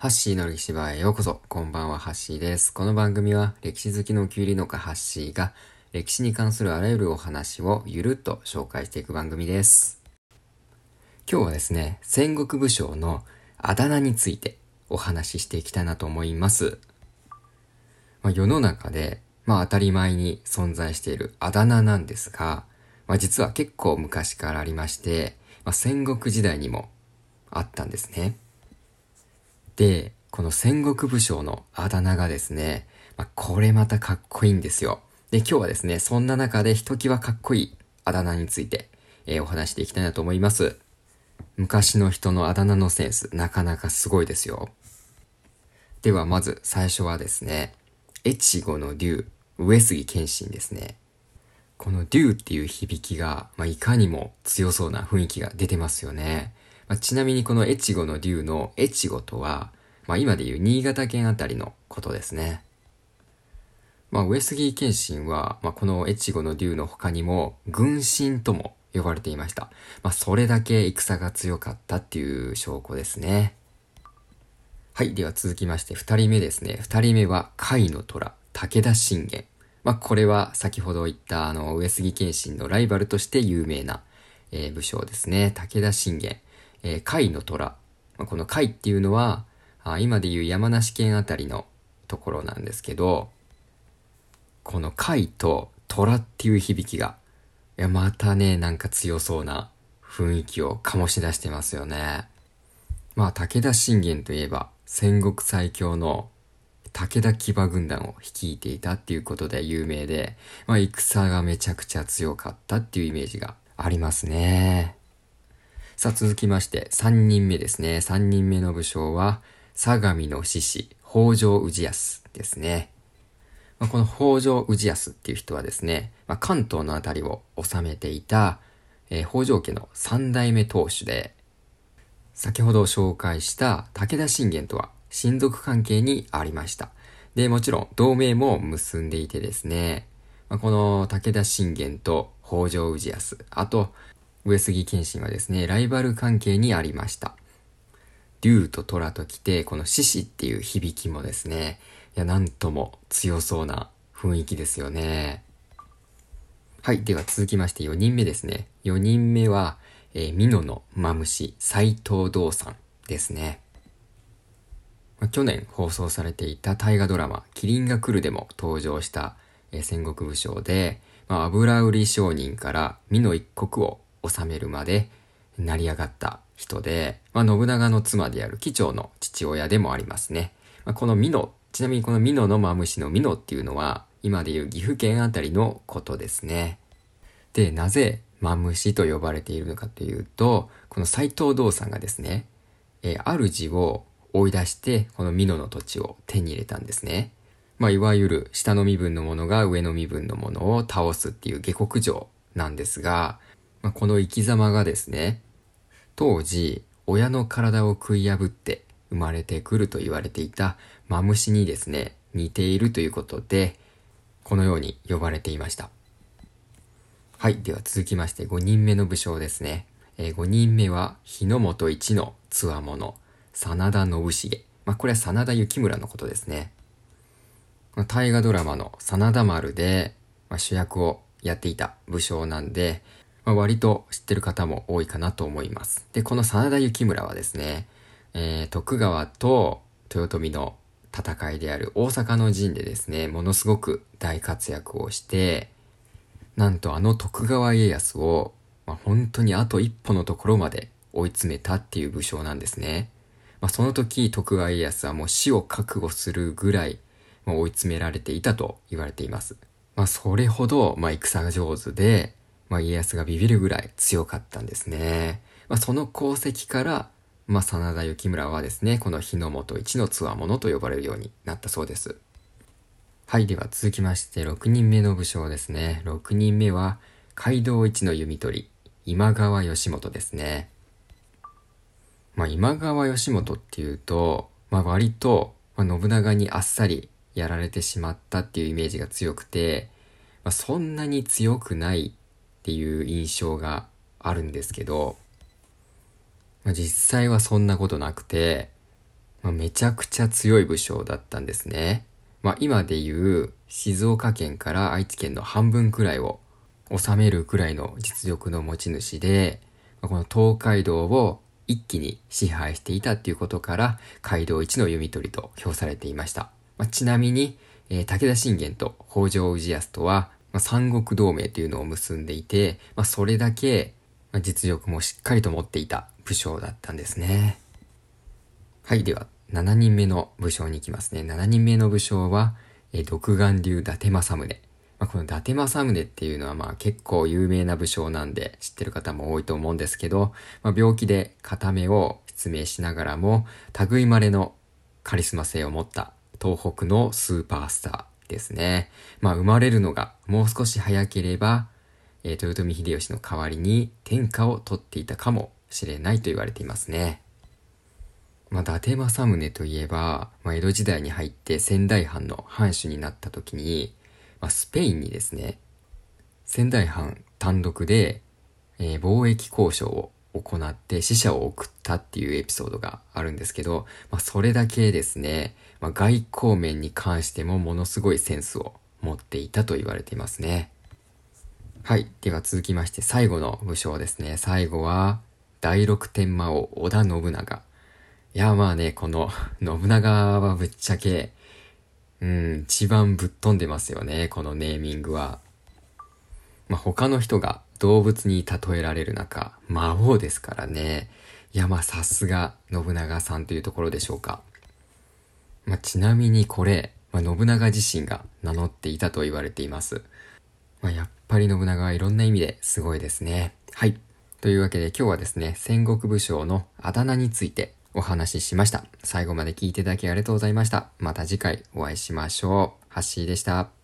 ハッシーの歴史場へようこそ。こんばんは、ハッシーです。この番組は歴史好きのキュウリ農家ハッシーが歴史に関するあらゆるお話をゆるっと紹介していく番組です。今日はですね、戦国武将のあだ名についてお話ししていきたいなと思います。まあ、世の中で、まあ当たり前に存在しているあだ名なんですが、まあ実は結構昔からありまして、まあ、戦国時代にもあったんですね。で、この戦国武将のあだ名がですね、まあ、これまたかっこいいんですよ。で、今日はですね、そんな中でひときわかっこいいあだ名について、えー、お話していきたいなと思います。昔の人のあだ名のセンス、なかなかすごいですよ。ではまず最初はですね、越後の竜、上杉謙信ですね。この竜っていう響きが、まあ、いかにも強そうな雰囲気が出てますよね。まあ、ちなみにこの越後の竜の越後とは、まあ、今でいう新潟県あたりのことですね。まあ、上杉謙信は、まあ、この越後の竜の他にも、軍神とも呼ばれていました。まあ、それだけ戦が強かったっていう証拠ですね。はい。では続きまして、二人目ですね。二人目は、甲斐の虎、武田信玄。まあ、これは先ほど言ったあの、上杉謙信のライバルとして有名な、えー、武将ですね。武田信玄。えー、甲斐の虎。まあ、この甲斐っていうのは、あ今でいう山梨県あたりのところなんですけど、この甲斐と虎っていう響きが、いや、またね、なんか強そうな雰囲気を醸し出してますよね。まあ、武田信玄といえば、戦国最強の武田騎馬軍団を率いていたっていうことで有名で、まあ、戦がめちゃくちゃ強かったっていうイメージがありますね。さあ続きまして、3人目ですね。3人目の武将は、相模の志士、北条氏康ですね。まあ、この北条氏康っていう人はですね、まあ、関東のあたりを治めていた、えー、北条家の三代目当主で、先ほど紹介した武田信玄とは親族関係にありました。で、もちろん同盟も結んでいてですね、まあ、この武田信玄と北条氏康、あと上杉謙信はですね、ライバル関係にありました。竜と虎と来て、この獅子っていう響きもですね、いや、なんとも強そうな雰囲気ですよね。はい。では続きまして4人目ですね。4人目は、えー、美濃のマムシ、斎藤道さんですね。去年放送されていた大河ドラマ、キリンが来るでも登場した、え、戦国武将で、まあ、油売り商人から美濃一国を治めるまで成り上がった人で、まあ、信長の妻である貴長の父親でもありますね。まあ、この美濃、ちなみにこの美濃のマムシの美濃っていうのは、今でいう岐阜県あたりのことですね。で、なぜマムシと呼ばれているのかというと、この斎藤道さんがですね、えー、主を追い出して、この美濃の土地を手に入れたんですね。まあ、いわゆる下の身分のものが上の身分のものを倒すっていう下克上なんですが、まあ、この生き様がですね、当時、親の体を食い破って生まれてくると言われていたマムシにですね、似ているということで、このように呼ばれていました。はい。では続きまして5人目の武将ですね。えー、5人目は日の本一の強者、真田信繁。まあ、これは真田幸村のことですね。大河ドラマの真田丸で、まあ、主役をやっていた武将なんで、まあ、割と知ってる方も多いかなと思います。で、この真田幸村はですね、えー、徳川と豊臣の戦いである大阪の陣でですね、ものすごく大活躍をして、なんとあの徳川家康を、まあ、本当にあと一歩のところまで追い詰めたっていう武将なんですね。まあ、その時徳川家康はもう死を覚悟するぐらい、まあ、追い詰められていたと言われています。まあ、それほど、まあ、戦が上手で、まあ、家康がビビるぐらい強かったんですね。まあ、その功績から、まあ、真田幸村はですね、この日の本一の強者と呼ばれるようになったそうです。はい、では続きまして、6人目の武将ですね。6人目は、街道一の弓取り、今川義元ですね。まあ、今川義元っていうと、まあ、割と、まあ、信長にあっさりやられてしまったっていうイメージが強くて、まあ、そんなに強くないっていう印象があるんですけど、まあ、実際はそんなことなくて、まあ、めちゃくちゃ強い武将だったんですね。まあ、今でいう静岡県から愛知県の半分くらいを治めるくらいの実力の持ち主で、この東海道を一気に支配していたっていうことから、街道一の読み取りと評されていました。まあ、ちなみに、えー、武田信玄と北条氏康とは、まあ、三国同盟というのを結んでいて、まあ、それだけ、ま、実力もしっかりと持っていた武将だったんですね。はい、では、7人目の武将に行きますね。7人目の武将は、え、独眼流伊達政宗。まあ、この伊達政宗っていうのはまあ結構有名な武将なんで知ってる方も多いと思うんですけど、まあ、病気で片目を失明しながらも類まれのカリスマ性を持った東北のスーパースターですね。まあ生まれるのがもう少し早ければ、えー、豊臣秀吉の代わりに天下を取っていたかもしれないと言われていますね。まあ、伊達政宗といえば、まあ、江戸時代に入って仙台藩の藩主になった時に、まあ、スペインにですね、仙台藩単独で、えー、貿易交渉を行って死者を送ったっていうエピソードがあるんですけど、まあ、それだけですね、まあ、外交面に関してもものすごいセンスを持っていたと言われていますね。はい。では続きまして最後の武将ですね。最後は、第六天魔王織田信長。いや、まあね、この信長はぶっちゃけ、うん、一番ぶっ飛んでますよね、このネーミングは。まあ、他の人が動物に例えられる中、魔王ですからね。いや、まあ、さすが信長さんというところでしょうか。まあ、ちなみにこれ、まあ、信長自身が名乗っていたと言われています。まあ、やっぱり信長はいろんな意味ですごいですね。はい。というわけで今日はですね、戦国武将のあだ名についてお話ししました。最後まで聞いていただきありがとうございました。また次回お会いしましょう。ハッシーでした。